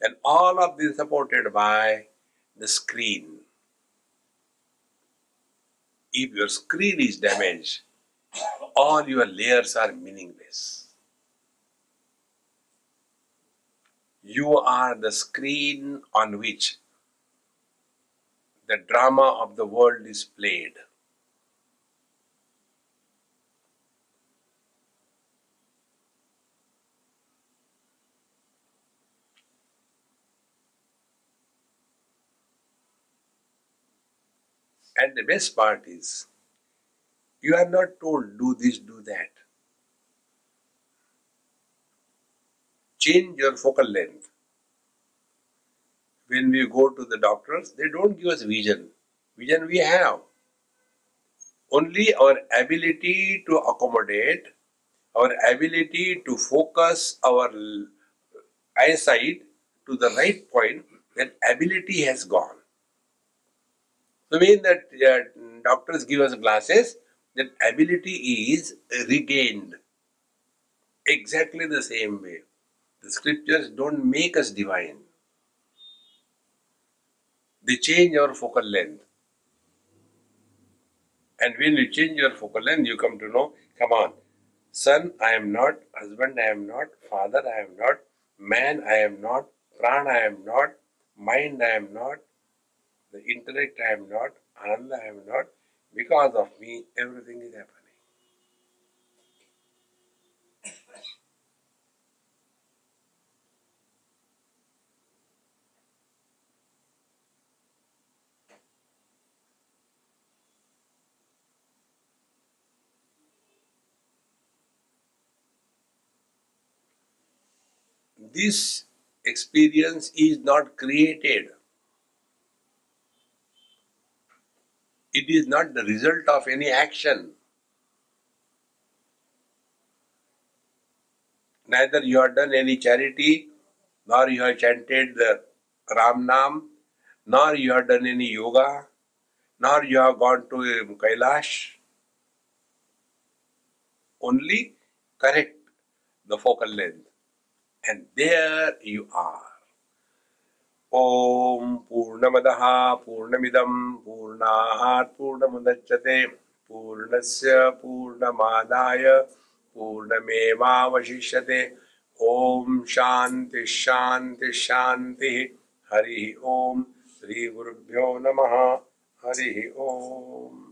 And all of this supported by the screen. If your screen is damaged, all your layers are meaningless. You are the screen on which the drama of the world is played. And the best part is, you are not told do this, do that. Change your focal length. When we go to the doctors, they don't give us vision. Vision we have. Only our ability to accommodate, our ability to focus our eyesight to the right point, that ability has gone. So when that uh, doctors give us glasses, that ability is regained. Exactly the same way. The scriptures don't make us divine. They change our focal length. And when you change your focal length, you come to know, come on, son, I am not, husband, I am not, father, I am not, man, I am not, pran, I am not, mind, I am not, the intellect, I am not, ananda, I am not. Because of me, everything is happening. this experience is not created. It is not the result of any action. Neither you have done any charity, nor you have chanted the Ram Nam, nor you have done any yoga, nor you have gone to Kailash. Only correct the focal length and there you are. ॐ पूर्णमदः, पूर्णमिदं पूर्णात् पूर्णमुदच्यते पूर्णस्य पूर्णमादाय पूर्णमेवावशिष्यते। ॐ शान्ति शान्ति हरि हरिः ॐ श्रीगुरुभ्यो नमः। हरिः ॐ